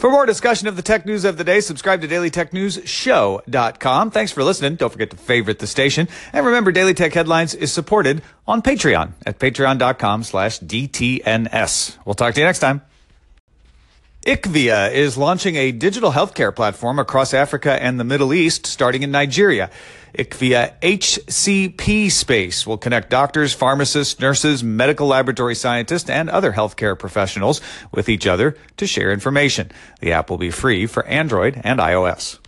For more discussion of the tech news of the day, subscribe to dailytechnewsshow.com. Thanks for listening. Don't forget to favorite the station. And remember, Daily Tech Headlines is supported on Patreon at patreon.com slash DTNS. We'll talk to you next time. IQVIA is launching a digital healthcare platform across Africa and the Middle East, starting in Nigeria. IQVIA HCP Space will connect doctors, pharmacists, nurses, medical laboratory scientists, and other healthcare professionals with each other to share information. The app will be free for Android and iOS.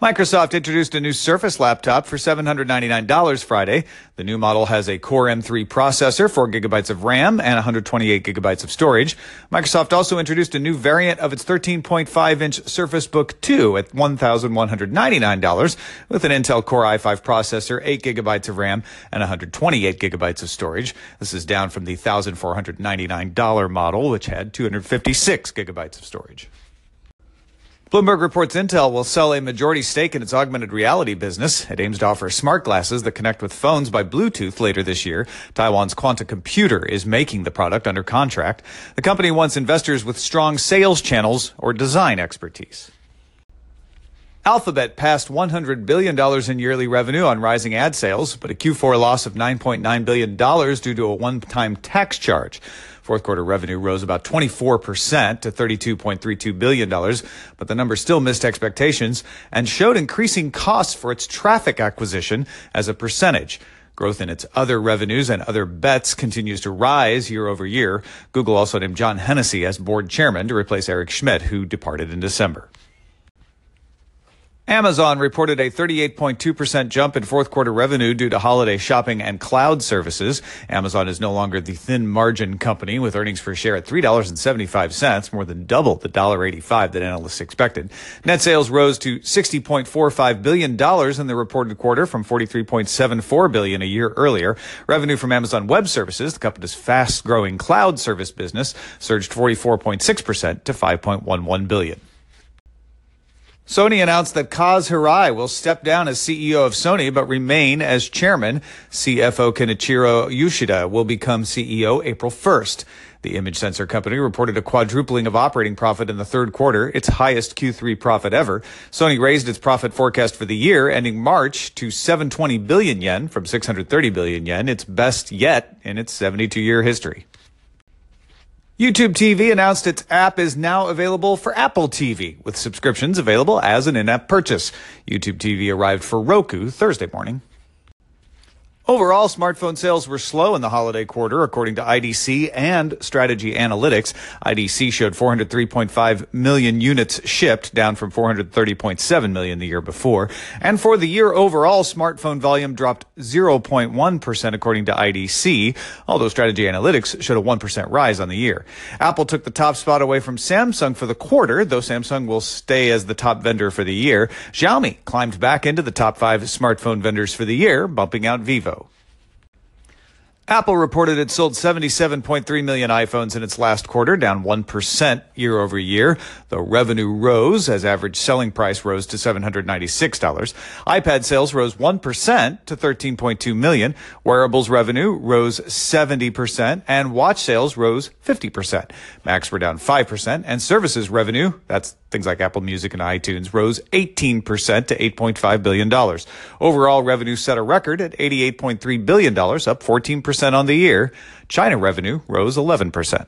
Microsoft introduced a new Surface laptop for $799 Friday. The new model has a Core M3 processor, 4 gigabytes of RAM, and 128 gigabytes of storage. Microsoft also introduced a new variant of its 13.5 inch Surface Book 2 at $1,199 with an Intel Core i5 processor, 8 gigabytes of RAM, and 128 gigabytes of storage. This is down from the $1,499 model, which had 256 gigabytes of storage. Bloomberg reports Intel will sell a majority stake in its augmented reality business. It aims to offer smart glasses that connect with phones by Bluetooth later this year. Taiwan's Quanta Computer is making the product under contract. The company wants investors with strong sales channels or design expertise. Alphabet passed $100 billion in yearly revenue on rising ad sales, but a Q4 loss of $9.9 billion due to a one-time tax charge. Fourth quarter revenue rose about 24% to $32.32 billion, but the number still missed expectations and showed increasing costs for its traffic acquisition as a percentage. Growth in its other revenues and other bets continues to rise year over year. Google also named John Hennessy as board chairman to replace Eric Schmidt, who departed in December. Amazon reported a 38.2% jump in fourth quarter revenue due to holiday shopping and cloud services. Amazon is no longer the thin margin company with earnings per share at $3.75, more than double the $1.85 that analysts expected. Net sales rose to $60.45 billion in the reported quarter from $43.74 billion a year earlier. Revenue from Amazon Web Services, the company's fast growing cloud service business, surged 44.6% to 5.11 billion. Sony announced that Kaz Hirai will step down as CEO of Sony but remain as chairman. CFO Kenichiro Yoshida will become CEO April 1st. The image sensor company reported a quadrupling of operating profit in the third quarter, its highest Q3 profit ever. Sony raised its profit forecast for the year, ending March to 720 billion yen from 630 billion yen, its best yet in its 72 year history. YouTube TV announced its app is now available for Apple TV, with subscriptions available as an in-app purchase. YouTube TV arrived for Roku Thursday morning. Overall, smartphone sales were slow in the holiday quarter, according to IDC and Strategy Analytics. IDC showed 403.5 million units shipped, down from 430.7 million the year before. And for the year overall, smartphone volume dropped 0.1% according to IDC, although Strategy Analytics showed a 1% rise on the year. Apple took the top spot away from Samsung for the quarter, though Samsung will stay as the top vendor for the year. Xiaomi climbed back into the top five smartphone vendors for the year, bumping out Vivo. Apple reported it sold 77.3 million iPhones in its last quarter, down 1% year over year. Though revenue rose as average selling price rose to $796. iPad sales rose 1% to 13.2 million. Wearables revenue rose 70% and watch sales rose 50%. Macs were down 5% and services revenue, that's things like Apple Music and iTunes, rose 18% to $8.5 billion. Overall revenue set a record at $88.3 billion, up 14% on the year. China revenue rose 11%.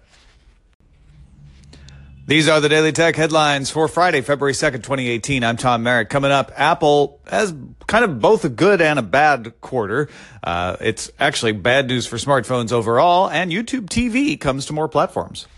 These are the Daily Tech headlines for Friday, February 2nd, 2018. I'm Tom Merritt. Coming up, Apple has kind of both a good and a bad quarter. Uh, it's actually bad news for smartphones overall, and YouTube TV comes to more platforms.